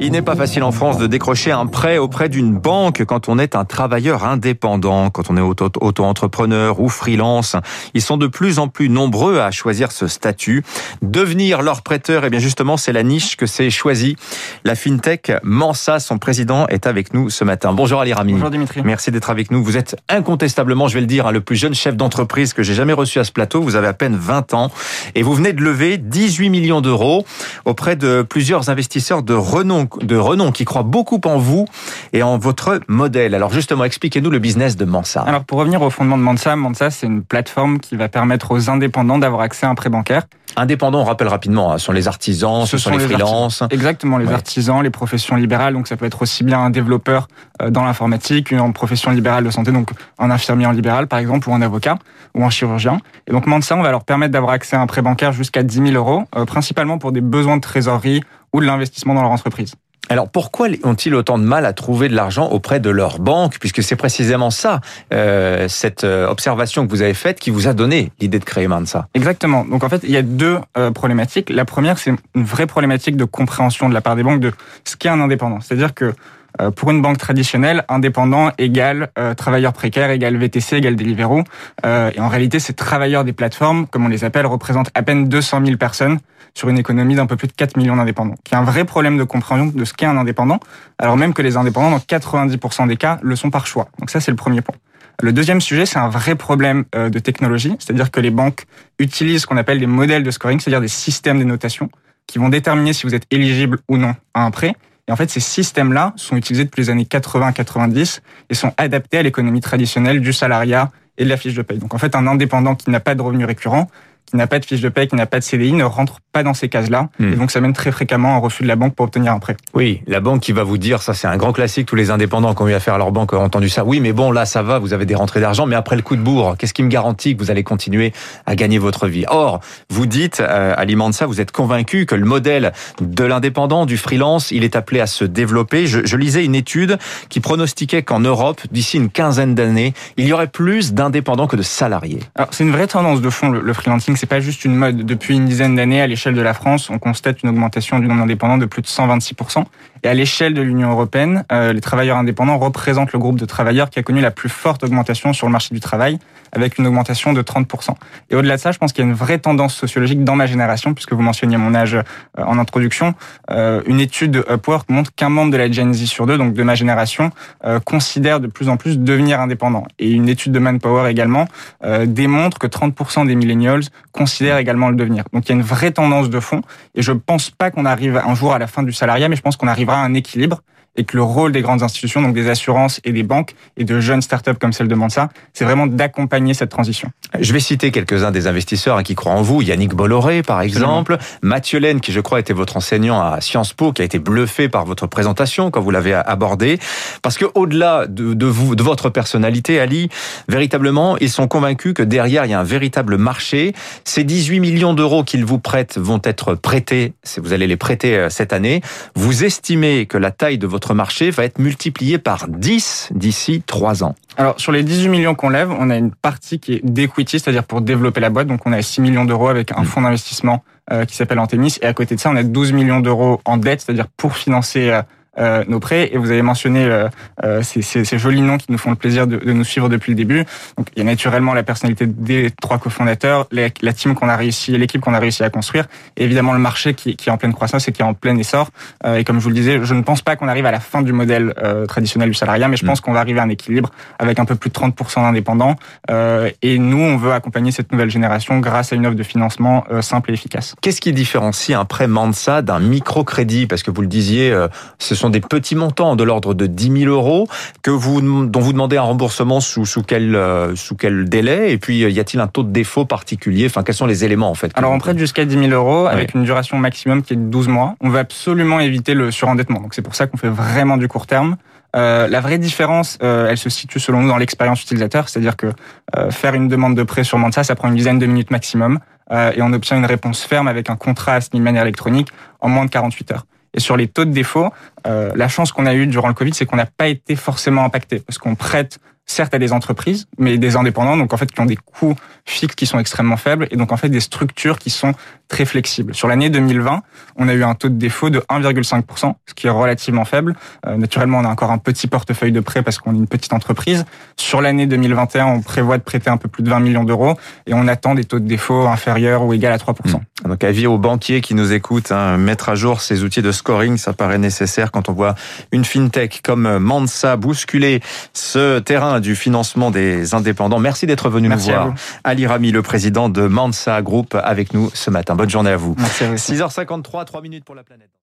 Il n'est pas facile en France de décrocher un prêt auprès d'une banque quand on est un travailleur indépendant, quand on est auto- auto-entrepreneur ou freelance. Ils sont de plus en plus nombreux à choisir ce statut. Devenir leur prêteur, et bien justement, c'est la niche que s'est choisie. La FinTech Mansa, son président, est avec nous ce matin. Bonjour Ali Rami. Bonjour Dimitri. Merci d'être avec nous. Vous êtes incontestablement, je vais le dire, hein, le plus jeune chef d'entreprise que j'ai jamais reçu à ce plateau. Vous avez à peine 20 ans et vous venez de lever 18 millions d'euros auprès de plusieurs investisseurs de renom, de renom qui croient beaucoup en vous et en votre modèle. Alors justement, expliquez-nous le business de Mansa. Alors pour revenir au fondement de Mansa, Mansa c'est une plateforme qui va permettre aux indépendants d'avoir accès à un prêt bancaire. Indépendants, on rappelle rapidement, hein, ce sont les artisans, ce, Ce sont, sont les freelances. Exactement, les Ouais. artisans, les professions libérales, donc ça peut être aussi bien un développeur euh, dans l'informatique, une profession libérale de santé, donc un infirmier en libéral par exemple, ou un avocat, ou un chirurgien. Et donc Mansa, on va leur permettre d'avoir accès à un prêt bancaire jusqu'à 10 000 euros, euh, principalement pour des besoins de trésorerie ou de l'investissement dans leur entreprise. Alors pourquoi ont-ils autant de mal à trouver de l'argent auprès de leur banque? Puisque c'est précisément ça, euh, cette euh, observation que vous avez faite qui vous a donné l'idée de créer Mansa. Exactement. Donc en fait, il y a deux euh, problématiques. La première, c'est une vraie problématique de compréhension de la part des banques de ce qu'est un indépendant. C'est-à-dire que pour une banque traditionnelle, indépendant égale euh, travailleur précaire, égale VTC, égale Deliveroo. Euh, et en réalité, ces travailleurs des plateformes, comme on les appelle, représentent à peine 200 000 personnes sur une économie d'un peu plus de 4 millions d'indépendants. Qui est un vrai problème de compréhension de ce qu'est un indépendant, alors même que les indépendants, dans 90% des cas, le sont par choix. Donc ça, c'est le premier point. Le deuxième sujet, c'est un vrai problème euh, de technologie, c'est-à-dire que les banques utilisent ce qu'on appelle des modèles de scoring, c'est-à-dire des systèmes de notation qui vont déterminer si vous êtes éligible ou non à un prêt. Et en fait, ces systèmes-là sont utilisés depuis les années 80-90 et sont adaptés à l'économie traditionnelle du salariat et de la fiche de paye. Donc en fait, un indépendant qui n'a pas de revenus récurrents, qui n'a pas de fiche de paye, qui n'a pas de CDI, ne rentre pas dans ces cases-là. Hmm. Et donc ça mène très fréquemment à un refus de la banque pour obtenir un prêt. Oui, la banque qui va vous dire, ça c'est un grand classique, tous les indépendants qui ont eu affaire à leur banque ont entendu ça. Oui, mais bon, là ça va, vous avez des rentrées d'argent, mais après le coup de bourre, qu'est-ce qui me garantit que vous allez continuer à gagner votre vie? Or, vous dites, euh, alimente ça, vous êtes convaincu que le modèle de l'indépendant, du freelance, il est appelé à se développer. Je, je lisais une étude qui pronostiquait qu'en Europe, d'ici une quinzaine d'années, il y aurait plus d'indépendants que de salariés. Alors c'est une vraie tendance de fond le, le freelancing, c'est pas juste une mode. Depuis une dizaine d'années, à l'échelle de la France, on constate une augmentation du nombre d'indépendants de plus de 126%. Et à l'échelle de l'Union européenne, euh, les travailleurs indépendants représentent le groupe de travailleurs qui a connu la plus forte augmentation sur le marché du travail, avec une augmentation de 30%. Et au-delà de ça, je pense qu'il y a une vraie tendance sociologique dans ma génération, puisque vous mentionniez mon âge euh, en introduction. Euh, une étude de Upwork montre qu'un membre de la Gen Z sur deux, donc de ma génération, euh, considère de plus en plus devenir indépendant. Et une étude de Manpower également euh, démontre que 30% des millennials considèrent également le devenir. Donc il y a une vraie tendance de fond et je pense pas qu'on arrive un jour à la fin du salariat, mais je pense qu'on arrivera un équilibre et que le rôle des grandes institutions, donc des assurances et des banques et de jeunes startups comme celle de Mansa, c'est vraiment d'accompagner cette transition. Je vais citer quelques-uns des investisseurs hein, qui croient en vous. Yannick Bolloré, par exemple. Mathieu Laine, qui je crois était votre enseignant à Sciences Po, qui a été bluffé par votre présentation quand vous l'avez abordé. Parce que au-delà de, de vous, de votre personnalité, Ali, véritablement, ils sont convaincus que derrière, il y a un véritable marché. Ces 18 millions d'euros qu'ils vous prêtent vont être prêtés, vous allez les prêter euh, cette année. Vous estimez que la taille de votre marché va être multipliée par 10 d'ici 3 ans. Alors sur les 18 millions qu'on lève, on a une partie qui est d'equity, c'est-à-dire pour développer la boîte. Donc on a 6 millions d'euros avec un fonds d'investissement euh, qui s'appelle Antemis. Et à côté de ça, on a 12 millions d'euros en dette, c'est-à-dire pour financer euh, nos prêts. Et vous avez mentionné euh, euh, ces, ces, ces jolis noms qui nous font le plaisir de, de nous suivre depuis le début. Donc il y a naturellement la personnalité des trois cofondateurs, la, la team qu'on a réussi, l'équipe qu'on a réussi à construire, et évidemment le marché qui, qui est en pleine croissance et qui est en plein essor. Euh, et comme je vous le disais, je ne pense pas qu'on arrive à la fin du modèle euh, traditionnel du salariat, mais je pense qu'on va arriver à un équilibre avec un peu plus de 30% d'indépendants. Euh, et nous, on veut accompagner cette nouvelle génération grâce à une offre de financement euh, simple et efficace. Qu'est-ce qui différencie un prêt Mansa d'un microcrédit? Parce que vous le disiez, euh, ce sont des petits montants de l'ordre de 10 000 euros que vous, dont vous demandez un remboursement sous, sous, quel, euh, sous quel délai Et puis, euh, y a-t-il un taux de défaut particulier? Enfin, quels sont les éléments en fait Alors on prête jusqu'à 10 000 euros avec une duration maximum qui est de 12 mois. On veut absolument éviter le surendettement. Donc c'est pour ça qu'on fait vraiment du court terme. Euh, la vraie différence, euh, elle se situe selon nous dans l'expérience utilisateur, c'est-à-dire que euh, faire une demande de prêt sur Mansa, ça prend une dizaine de minutes maximum, euh, et on obtient une réponse ferme avec un contrat signé de manière électronique en moins de 48 heures. Et sur les taux de défaut, euh, la chance qu'on a eue durant le Covid, c'est qu'on n'a pas été forcément impacté, parce qu'on prête certes à des entreprises, mais des indépendants, donc en fait qui ont des coûts fixes qui sont extrêmement faibles et donc en fait des structures qui sont très flexibles. Sur l'année 2020, on a eu un taux de défaut de 1,5%, ce qui est relativement faible. Euh, naturellement, on a encore un petit portefeuille de prêts parce qu'on est une petite entreprise. Sur l'année 2021, on prévoit de prêter un peu plus de 20 millions d'euros et on attend des taux de défaut inférieurs ou égaux à 3%. Mmh. Donc avis aux banquiers qui nous écoutent, hein, mettre à jour ces outils de scoring, ça paraît nécessaire quand on voit une fintech comme Mansa bousculer ce terrain du financement des indépendants. Merci d'être venu nous voir. Ali Rami, le président de Mansa Group, avec nous ce matin. Bonne journée à vous. Merci à vous. 6h53, 3 minutes pour la planète.